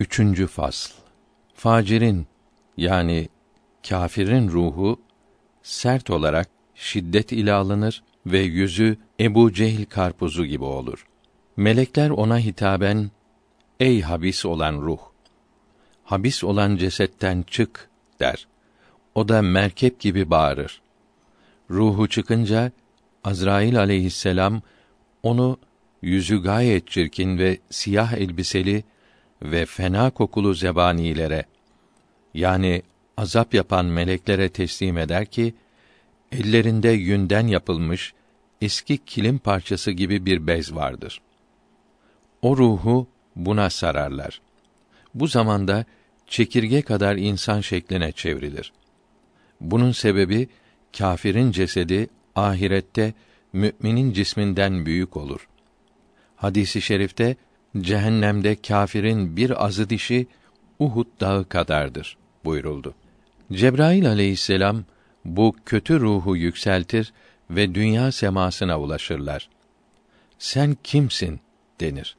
Üçüncü fasl. Facirin yani kâfirin ruhu sert olarak şiddet ile alınır ve yüzü Ebu Cehil karpuzu gibi olur. Melekler ona hitaben ey habis olan ruh habis olan cesetten çık der. O da merkep gibi bağırır. Ruhu çıkınca Azrail aleyhisselam onu yüzü gayet çirkin ve siyah elbiseli ve fena kokulu zebanilere yani azap yapan meleklere teslim eder ki ellerinde yünden yapılmış eski kilim parçası gibi bir bez vardır. O ruhu buna sararlar. Bu zamanda çekirge kadar insan şekline çevrilir. Bunun sebebi kâfirin cesedi ahirette müminin cisminden büyük olur. Hadisi şerifte cehennemde kâfirin bir azı dişi Uhud dağı kadardır buyuruldu. Cebrail aleyhisselam bu kötü ruhu yükseltir ve dünya semasına ulaşırlar. Sen kimsin denir.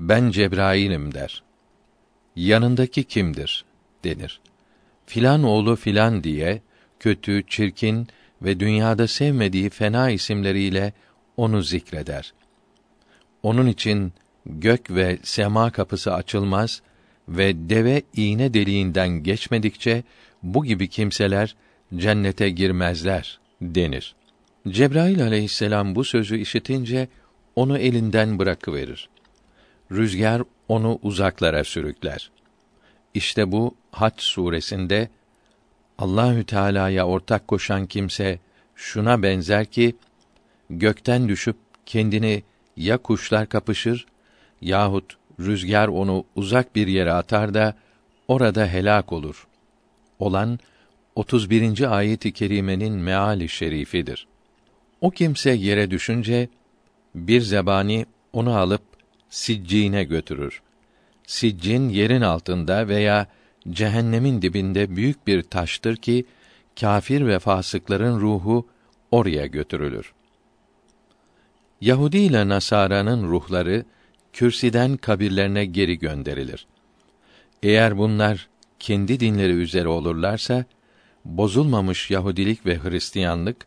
Ben Cebrail'im der. Yanındaki kimdir denir. Filan oğlu filan diye kötü, çirkin ve dünyada sevmediği fena isimleriyle onu zikreder. Onun için gök ve sema kapısı açılmaz ve deve iğne deliğinden geçmedikçe bu gibi kimseler cennete girmezler denir. Cebrail aleyhisselam bu sözü işitince onu elinden bırakıverir. Rüzgar onu uzaklara sürükler. İşte bu Hac suresinde Allahü Teala'ya ortak koşan kimse şuna benzer ki gökten düşüp kendini ya kuşlar kapışır yahut rüzgar onu uzak bir yere atar da orada helak olur. Olan 31. ayet-i kerimenin meali şerifidir. O kimse yere düşünce bir zebani onu alıp siccine götürür. Siccin yerin altında veya cehennemin dibinde büyük bir taştır ki kâfir ve fasıkların ruhu oraya götürülür. Yahudi ile Nasara'nın ruhları kürsiden kabirlerine geri gönderilir. Eğer bunlar kendi dinleri üzere olurlarsa bozulmamış Yahudilik ve Hristiyanlık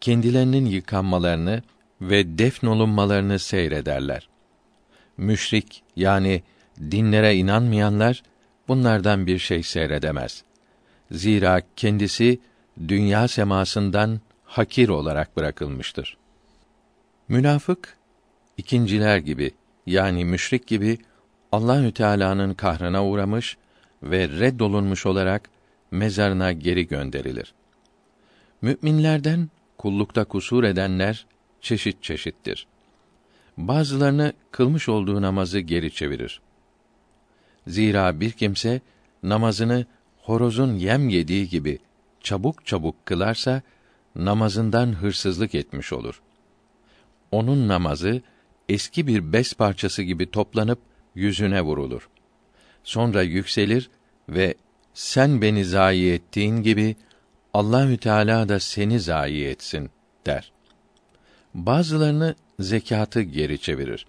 kendilerinin yıkanmalarını ve defnolunmalarını seyrederler. Müşrik yani dinlere inanmayanlar bunlardan bir şey seyredemez. Zira kendisi dünya semasından hakir olarak bırakılmıştır. Münafık ikinciler gibi yani müşrik gibi Allahü Teala'nın kahrına uğramış ve reddolunmuş olarak mezarına geri gönderilir. Müminlerden kullukta kusur edenler çeşit çeşittir. Bazılarını kılmış olduğu namazı geri çevirir. Zira bir kimse namazını horozun yem yediği gibi çabuk çabuk kılarsa namazından hırsızlık etmiş olur. Onun namazı eski bir bez parçası gibi toplanıp yüzüne vurulur. Sonra yükselir ve sen beni zayi ettiğin gibi Allahü Teala da seni zayi etsin der. Bazılarını zekatı geri çevirir.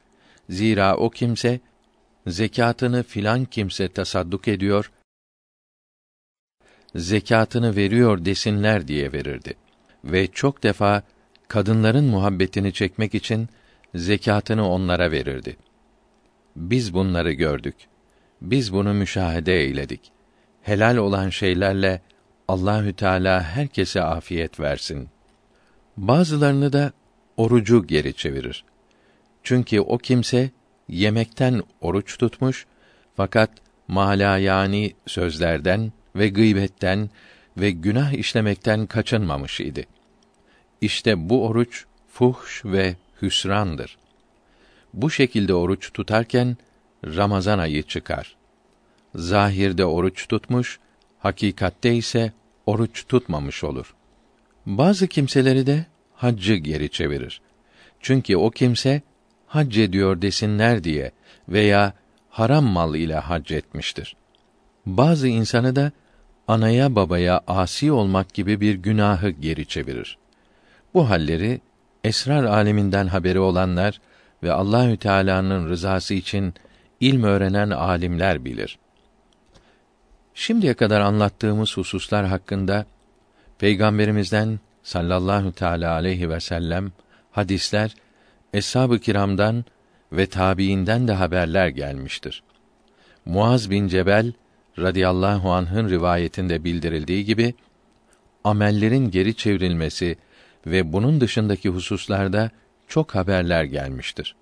Zira o kimse zekatını filan kimse tasadduk ediyor, zekatını veriyor desinler diye verirdi. Ve çok defa kadınların muhabbetini çekmek için zekatını onlara verirdi. Biz bunları gördük. Biz bunu müşahede eyledik. Helal olan şeylerle Allahü Teala herkese afiyet versin. Bazılarını da orucu geri çevirir. Çünkü o kimse yemekten oruç tutmuş fakat yani sözlerden ve gıybetten ve günah işlemekten kaçınmamış idi. İşte bu oruç fuhş ve hüsrandır. Bu şekilde oruç tutarken Ramazan ayı çıkar. Zahirde oruç tutmuş, hakikatte ise oruç tutmamış olur. Bazı kimseleri de haccı geri çevirir. Çünkü o kimse hac ediyor desinler diye veya haram mal ile hac etmiştir. Bazı insanı da anaya babaya asi olmak gibi bir günahı geri çevirir. Bu halleri esrar aleminden haberi olanlar ve Allahü Teala'nın rızası için ilm öğrenen alimler bilir. Şimdiye kadar anlattığımız hususlar hakkında Peygamberimizden sallallahu teala aleyhi ve sellem hadisler eshab-ı kiramdan ve tabiinden de haberler gelmiştir. Muaz bin Cebel radıyallahu anh'ın rivayetinde bildirildiği gibi amellerin geri çevrilmesi ve bunun dışındaki hususlarda çok haberler gelmiştir.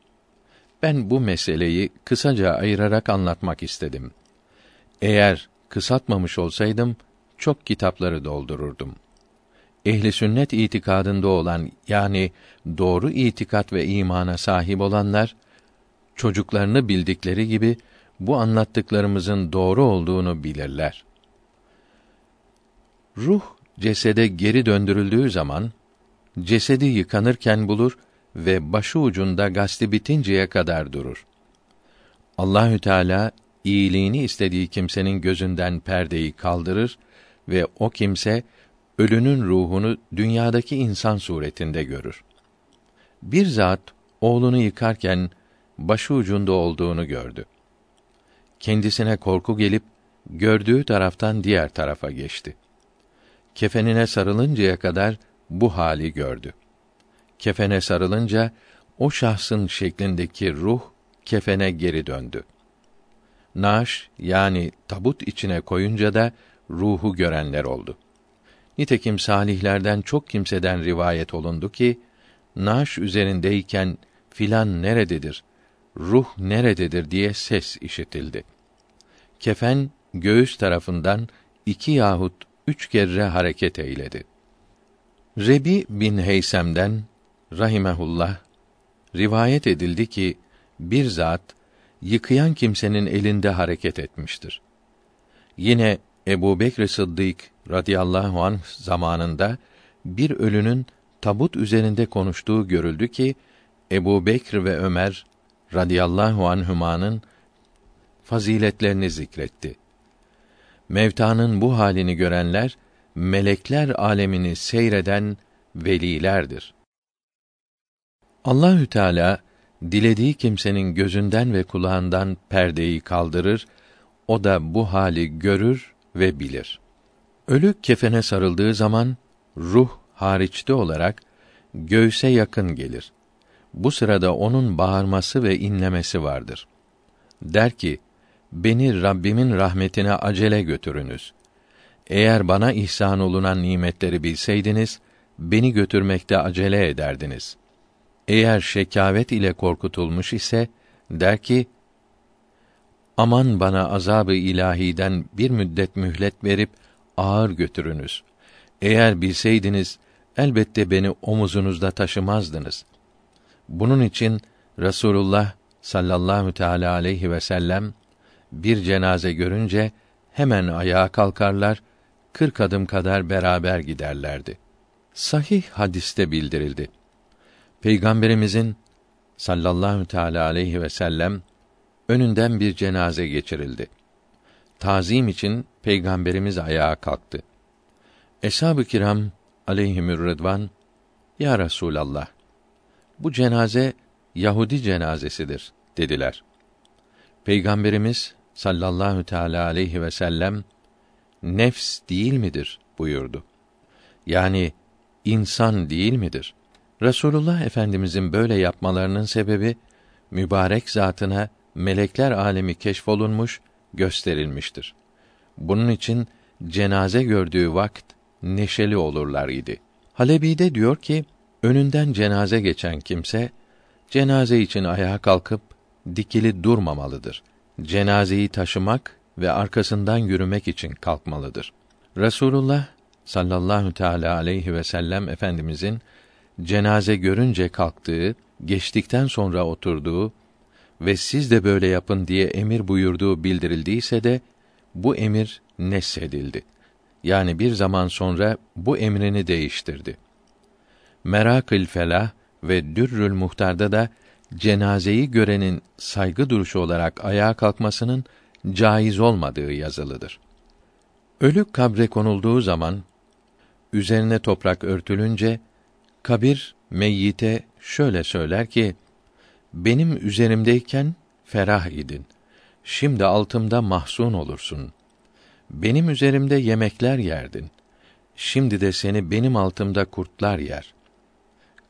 Ben bu meseleyi kısaca ayırarak anlatmak istedim. Eğer kısaltmamış olsaydım çok kitapları doldururdum. Ehli sünnet itikadında olan yani doğru itikat ve imana sahip olanlar çocuklarını bildikleri gibi bu anlattıklarımızın doğru olduğunu bilirler. Ruh cesede geri döndürüldüğü zaman cesedi yıkanırken bulur ve başı ucunda gazete bitinceye kadar durur. Allahü Teala iyiliğini istediği kimsenin gözünden perdeyi kaldırır ve o kimse ölünün ruhunu dünyadaki insan suretinde görür. Bir zat oğlunu yıkarken başı ucunda olduğunu gördü. Kendisine korku gelip gördüğü taraftan diğer tarafa geçti. Kefenine sarılıncaya kadar bu hali gördü. Kefene sarılınca o şahsın şeklindeki ruh kefene geri döndü. Naş yani tabut içine koyunca da ruhu görenler oldu. Nitekim salihlerden çok kimseden rivayet olundu ki naş üzerindeyken filan nerededir? Ruh nerededir diye ses işitildi. Kefen göğüs tarafından iki yahut üç kere hareket eyledi. Rebi bin Heysem'den rahimehullah rivayet edildi ki bir zat yıkayan kimsenin elinde hareket etmiştir. Yine Ebu Bekr Sıddık radıyallahu anh zamanında bir ölünün tabut üzerinde konuştuğu görüldü ki Ebu Bekr ve Ömer radıyallahu anhümanın faziletlerini zikretti. Mevtanın bu halini görenler melekler alemini seyreden velilerdir. Allahü Teala dilediği kimsenin gözünden ve kulağından perdeyi kaldırır, o da bu hali görür ve bilir. Ölü kefene sarıldığı zaman ruh hariçte olarak göğse yakın gelir. Bu sırada onun bağırması ve inlemesi vardır. Der ki: Beni Rabbimin rahmetine acele götürünüz. Eğer bana ihsan olunan nimetleri bilseydiniz, beni götürmekte acele ederdiniz. Eğer şekavet ile korkutulmuş ise, der ki, aman bana azabı ilahiden bir müddet mühlet verip ağır götürünüz. Eğer bilseydiniz, elbette beni omuzunuzda taşımazdınız. Bunun için Rasulullah sallallahu teala aleyhi ve sellem bir cenaze görünce hemen ayağa kalkarlar, kırk adım kadar beraber giderlerdi. Sahih hadiste bildirildi. Peygamberimizin sallallahu teala aleyhi ve sellem önünden bir cenaze geçirildi. Tazim için peygamberimiz ayağa kalktı. Eshab-ı kiram aleyhimür rıdvan ya Resulallah bu cenaze Yahudi cenazesidir dediler. Peygamberimiz sallallahu teala aleyhi ve sellem nefs değil midir buyurdu. Yani insan değil midir? Resulullah Efendimizin böyle yapmalarının sebebi mübarek zatına melekler alemi keşfolunmuş, gösterilmiştir. Bunun için cenaze gördüğü vakt neşeli olurlar idi. Halebi'de diyor ki, önünden cenaze geçen kimse cenaze için ayağa kalkıp dikili durmamalıdır. Cenazeyi taşımak ve arkasından yürümek için kalkmalıdır. Resulullah sallallahu teala aleyhi ve sellem efendimizin cenaze görünce kalktığı, geçtikten sonra oturduğu ve siz de böyle yapın diye emir buyurduğu bildirildiyse de bu emir nesedildi. Yani bir zaman sonra bu emrini değiştirdi. Merakül Felah ve Dürrül Muhtar'da da cenazeyi görenin saygı duruşu olarak ayağa kalkmasının caiz olmadığı yazılıdır. Ölü kabre konulduğu zaman üzerine toprak örtülünce kabir meyyite şöyle söyler ki benim üzerimdeyken ferah idin. Şimdi altımda mahzun olursun. Benim üzerimde yemekler yerdin. Şimdi de seni benim altımda kurtlar yer.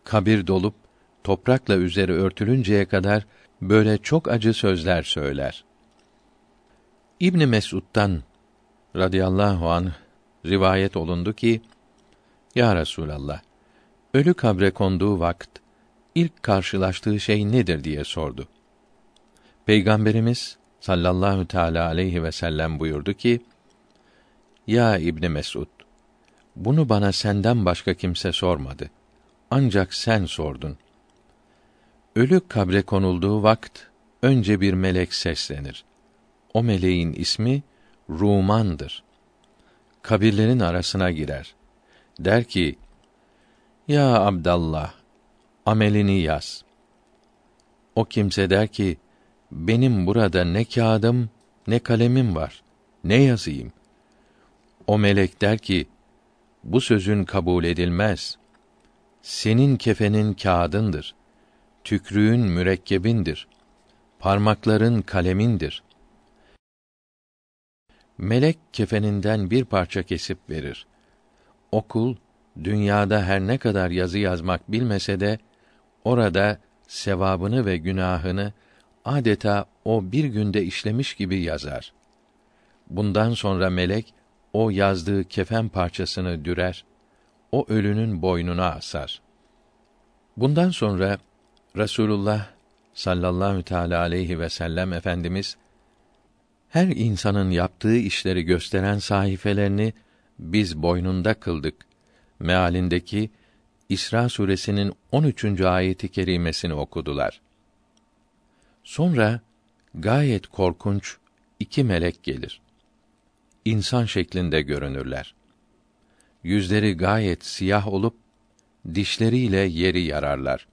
Kabir dolup toprakla üzeri örtülünceye kadar böyle çok acı sözler söyler. İbn Mesud'dan radıyallahu anh rivayet olundu ki Ya Resulallah ölü kabre konduğu vakt ilk karşılaştığı şey nedir diye sordu. Peygamberimiz sallallahu teala aleyhi ve sellem buyurdu ki: Ya İbn Mesud, bunu bana senden başka kimse sormadı. Ancak sen sordun. Ölü kabre konulduğu vakt önce bir melek seslenir. O meleğin ismi Ruman'dır. Kabirlerin arasına girer. Der ki: Ya Abdallah, amelini yaz. O kimse der ki: Benim burada ne kağıdım ne kalemim var. Ne yazayım? O melek der ki: Bu sözün kabul edilmez. Senin kefenin kağıdındır. Tükrüğün mürekkebindir. Parmakların kalemindir. Melek kefeninden bir parça kesip verir. Okul dünyada her ne kadar yazı yazmak bilmese de orada sevabını ve günahını adeta o bir günde işlemiş gibi yazar. Bundan sonra melek o yazdığı kefen parçasını dürer, o ölünün boynuna asar. Bundan sonra Resulullah sallallahu teala aleyhi ve sellem efendimiz her insanın yaptığı işleri gösteren sayfelerini biz boynunda kıldık mealindeki İsra suresinin 13. ayeti kerimesini okudular. Sonra gayet korkunç iki melek gelir. İnsan şeklinde görünürler. Yüzleri gayet siyah olup dişleriyle yeri yararlar.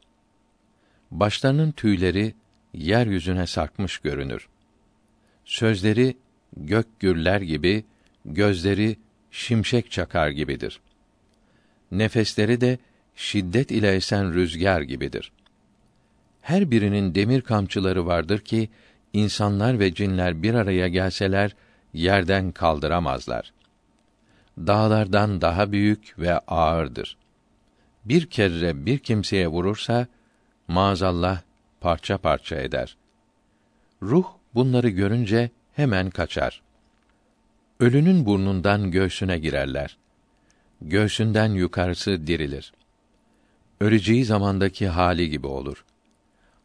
Başlarının tüyleri yeryüzüne sarkmış görünür. Sözleri gök gürler gibi, gözleri şimşek çakar gibidir. Nefesleri de şiddet ile esen rüzgar gibidir. Her birinin demir kamçıları vardır ki insanlar ve cinler bir araya gelseler yerden kaldıramazlar. Dağlardan daha büyük ve ağırdır. Bir kere bir kimseye vurursa maazallah parça parça eder. Ruh bunları görünce hemen kaçar. Ölünün burnundan göğsüne girerler. Göğsünden yukarısı dirilir. Öleceği zamandaki hali gibi olur.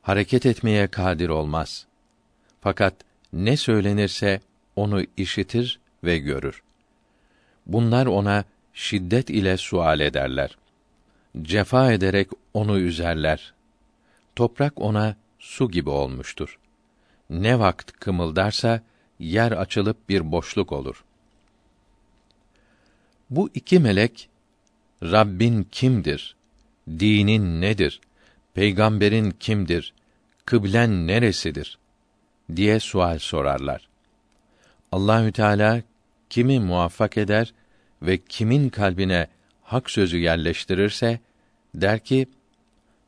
Hareket etmeye kadir olmaz. Fakat ne söylenirse onu işitir ve görür. Bunlar ona şiddet ile sual ederler. Cefa ederek onu üzerler. Toprak ona su gibi olmuştur. Ne vakt kımıldarsa yer açılıp bir boşluk olur. Bu iki melek Rabbin kimdir? Dinin nedir? Peygamberin kimdir? Kıblen neresidir? diye sual sorarlar. Allahü Teala kimi muvaffak eder ve kimin kalbine hak sözü yerleştirirse der ki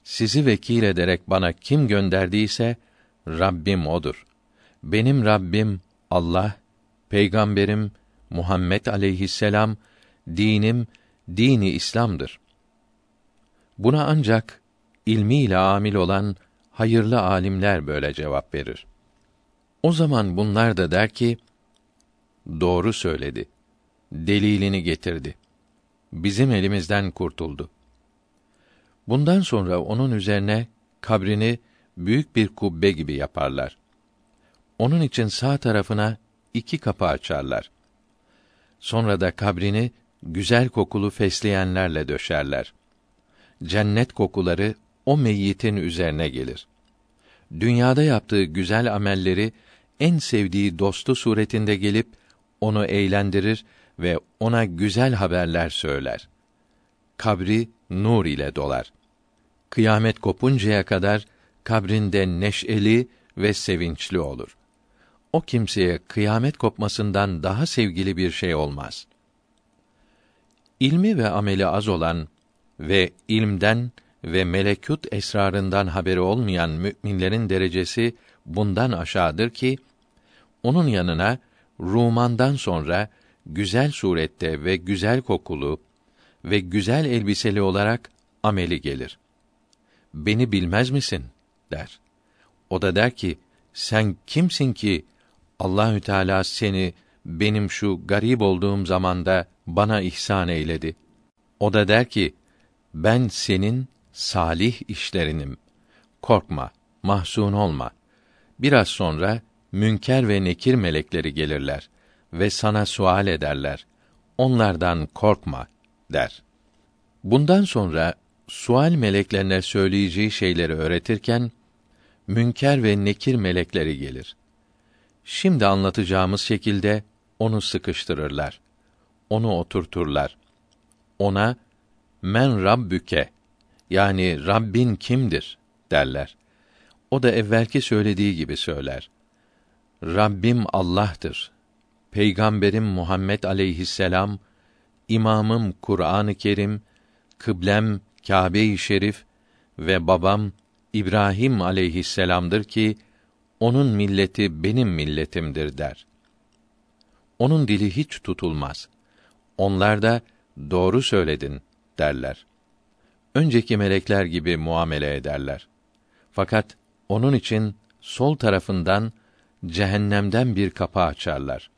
sizi vekil ederek bana kim gönderdiyse Rabbim odur. Benim Rabbim Allah, peygamberim Muhammed aleyhisselam, dinim dini İslam'dır. Buna ancak ilmiyle amil olan hayırlı alimler böyle cevap verir. O zaman bunlar da der ki, doğru söyledi. Delilini getirdi. Bizim elimizden kurtuldu. Bundan sonra onun üzerine kabrini büyük bir kubbe gibi yaparlar. Onun için sağ tarafına iki kapı açarlar. Sonra da kabrini güzel kokulu fesleyenlerle döşerler. Cennet kokuları o meyyitin üzerine gelir. Dünyada yaptığı güzel amelleri en sevdiği dostu suretinde gelip onu eğlendirir ve ona güzel haberler söyler. Kabri nur ile dolar. Kıyamet kopuncaya kadar kabrinde neşeli ve sevinçli olur. O kimseye kıyamet kopmasından daha sevgili bir şey olmaz. İlmi ve ameli az olan ve ilmden ve melekut esrarından haberi olmayan müminlerin derecesi bundan aşağıdır ki onun yanına Ruman'dan sonra güzel surette ve güzel kokulu ve güzel elbiseli olarak ameli gelir. Beni bilmez misin? Der. O da der ki, sen kimsin ki Allahü Teala seni benim şu garip olduğum zamanda bana ihsan eyledi. O da der ki, ben senin salih işlerinim. Korkma, mahzun olma. Biraz sonra münker ve nekir melekleri gelirler ve sana sual ederler. Onlardan korkma der. Bundan sonra sual meleklerine söyleyeceği şeyleri öğretirken münker ve nekir melekleri gelir. Şimdi anlatacağımız şekilde onu sıkıştırırlar. Onu oturturlar. Ona men rabbüke yani Rabbin kimdir derler. O da evvelki söylediği gibi söyler. Rabbim Allah'tır. Peygamberim Muhammed aleyhisselam, imamım Kur'an-ı Kerim, kıblem Kâbe-i Şerif ve babam İbrahim aleyhisselam'dır ki onun milleti benim milletimdir der. Onun dili hiç tutulmaz. Onlar da doğru söyledin derler. Önceki melekler gibi muamele ederler. Fakat onun için sol tarafından cehennemden bir kapı açarlar.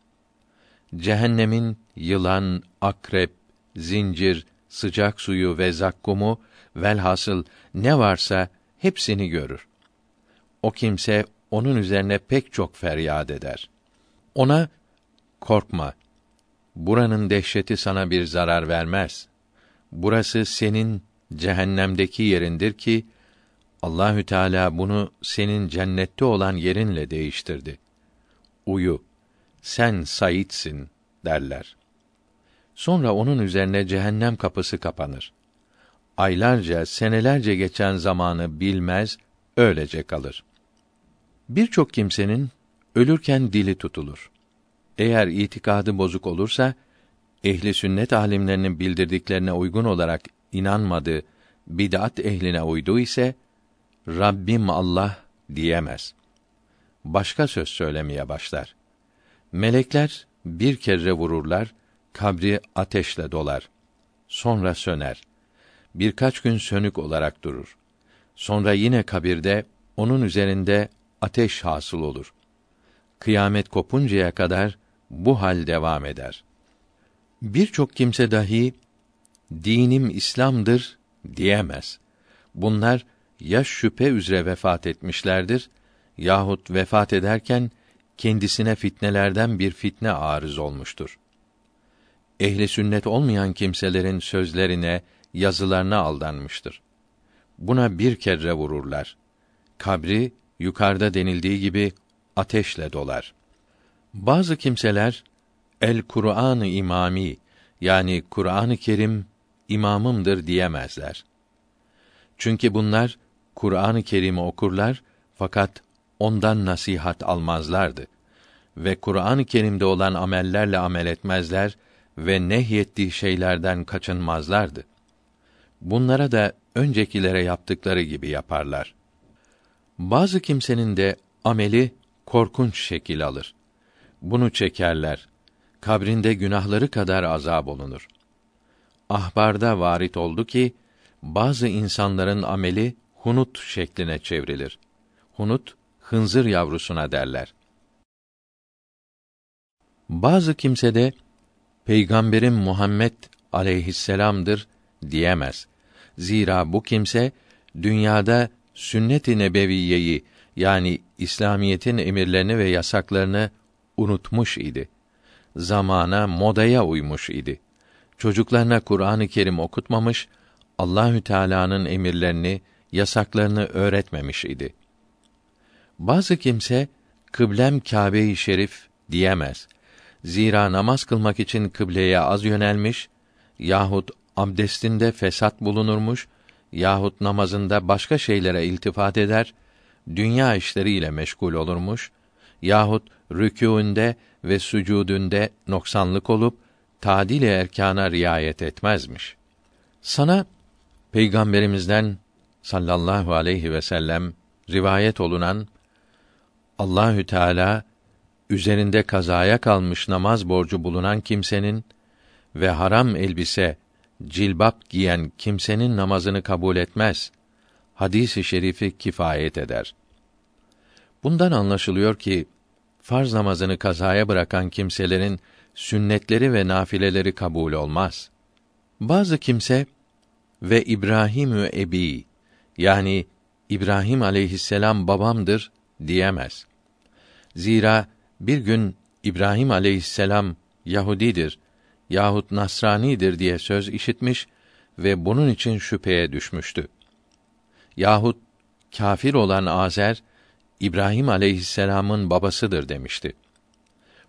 Cehennemin yılan, akrep, zincir, sıcak suyu ve zakkumu velhasıl ne varsa hepsini görür. O kimse onun üzerine pek çok feryat eder. Ona korkma. Buranın dehşeti sana bir zarar vermez. Burası senin cehennemdeki yerindir ki Allahü Teala bunu senin cennette olan yerinle değiştirdi. Uyu. Sen saitsin derler. Sonra onun üzerine cehennem kapısı kapanır. Aylarca, senelerce geçen zamanı bilmez, öylece kalır. Birçok kimsenin ölürken dili tutulur. Eğer itikadı bozuk olursa, ehli sünnet alimlerinin bildirdiklerine uygun olarak inanmadı, bid'at ehline uydu ise Rabbim Allah diyemez. Başka söz söylemeye başlar. Melekler bir kere vururlar, kabri ateşle dolar. Sonra söner. Birkaç gün sönük olarak durur. Sonra yine kabirde onun üzerinde ateş hasıl olur. Kıyamet kopuncaya kadar bu hal devam eder. Birçok kimse dahi dinim İslam'dır diyemez. Bunlar ya şüphe üzere vefat etmişlerdir yahut vefat ederken kendisine fitnelerden bir fitne arız olmuştur. Ehli sünnet olmayan kimselerin sözlerine, yazılarına aldanmıştır. Buna bir kere vururlar. Kabri yukarıda denildiği gibi ateşle dolar. Bazı kimseler el Kur'an-ı İmami yani Kur'an-ı Kerim imamımdır diyemezler. Çünkü bunlar Kur'an-ı Kerim'i okurlar fakat ondan nasihat almazlardı ve Kur'an-ı Kerim'de olan amellerle amel etmezler ve nehyettiği şeylerden kaçınmazlardı. Bunlara da öncekilere yaptıkları gibi yaparlar. Bazı kimsenin de ameli korkunç şekil alır. Bunu çekerler. Kabrinde günahları kadar azab olunur. Ahbarda varit oldu ki bazı insanların ameli hunut şekline çevrilir. Hunut hınzır yavrusuna derler. Bazı kimse de Peygamberim Muhammed aleyhisselam'dır diyemez. Zira bu kimse dünyada sünnet-i nebeviyeyi yani İslamiyetin emirlerini ve yasaklarını unutmuş idi. Zamana, modaya uymuş idi. Çocuklarına Kur'an-ı Kerim okutmamış, Allahü Teala'nın emirlerini, yasaklarını öğretmemiş idi. Bazı kimse kıblem Kâbe-i Şerif diyemez. Zira namaz kılmak için kıbleye az yönelmiş yahut abdestinde fesat bulunurmuş yahut namazında başka şeylere iltifat eder, dünya işleriyle meşgul olurmuş yahut rükûünde ve sucudünde noksanlık olup tadil erkana riayet etmezmiş. Sana peygamberimizden sallallahu aleyhi ve sellem rivayet olunan Allahü Teala üzerinde kazaya kalmış namaz borcu bulunan kimsenin ve haram elbise, cilbap giyen kimsenin namazını kabul etmez. Hadisi şerifi kifayet eder. Bundan anlaşılıyor ki farz namazını kazaya bırakan kimselerin sünnetleri ve nafileleri kabul olmaz. Bazı kimse ve İbrahimü ebi yani İbrahim aleyhisselam babamdır diyemez. Zira bir gün İbrahim aleyhisselam Yahudidir yahut Nasranidir diye söz işitmiş ve bunun için şüpheye düşmüştü. Yahut kafir olan Azer İbrahim aleyhisselamın babasıdır demişti.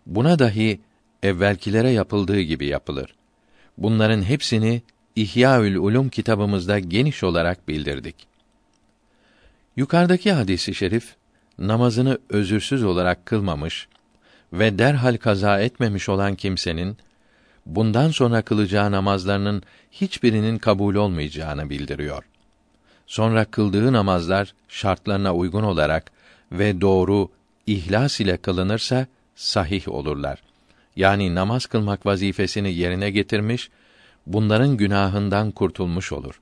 Buna dahi evvelkilere yapıldığı gibi yapılır. Bunların hepsini İhyaül Ulum kitabımızda geniş olarak bildirdik. Yukarıdaki hadisi şerif namazını özürsüz olarak kılmamış ve derhal kaza etmemiş olan kimsenin bundan sonra kılacağı namazlarının hiçbirinin kabul olmayacağını bildiriyor. Sonra kıldığı namazlar şartlarına uygun olarak ve doğru ihlas ile kılınırsa sahih olurlar. Yani namaz kılmak vazifesini yerine getirmiş, bunların günahından kurtulmuş olur.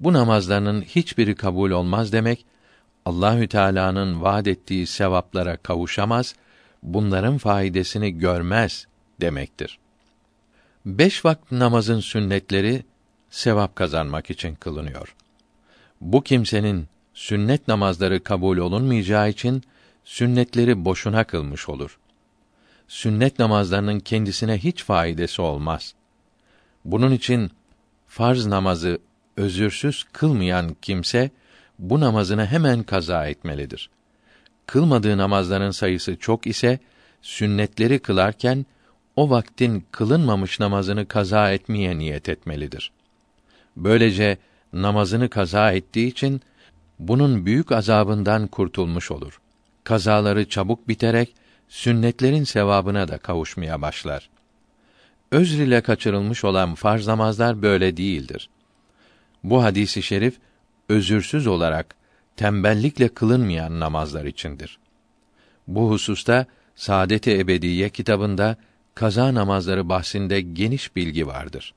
Bu namazlarının hiçbiri kabul olmaz demek, Allahü Teala'nın vaad ettiği sevaplara kavuşamaz, bunların faydasını görmez demektir. Beş vakit namazın sünnetleri sevap kazanmak için kılınıyor. Bu kimsenin sünnet namazları kabul olunmayacağı için sünnetleri boşuna kılmış olur. Sünnet namazlarının kendisine hiç faydası olmaz. Bunun için farz namazı özürsüz kılmayan kimse bu namazını hemen kaza etmelidir. Kılmadığı namazların sayısı çok ise sünnetleri kılarken o vaktin kılınmamış namazını kaza etmeye niyet etmelidir. Böylece namazını kaza ettiği için bunun büyük azabından kurtulmuş olur. Kazaları çabuk biterek sünnetlerin sevabına da kavuşmaya başlar. Özr ile kaçırılmış olan farz namazlar böyle değildir. Bu hadisi şerif özürsüz olarak tembellikle kılınmayan namazlar içindir. Bu hususta Saadet-i Ebediye kitabında kaza namazları bahsinde geniş bilgi vardır.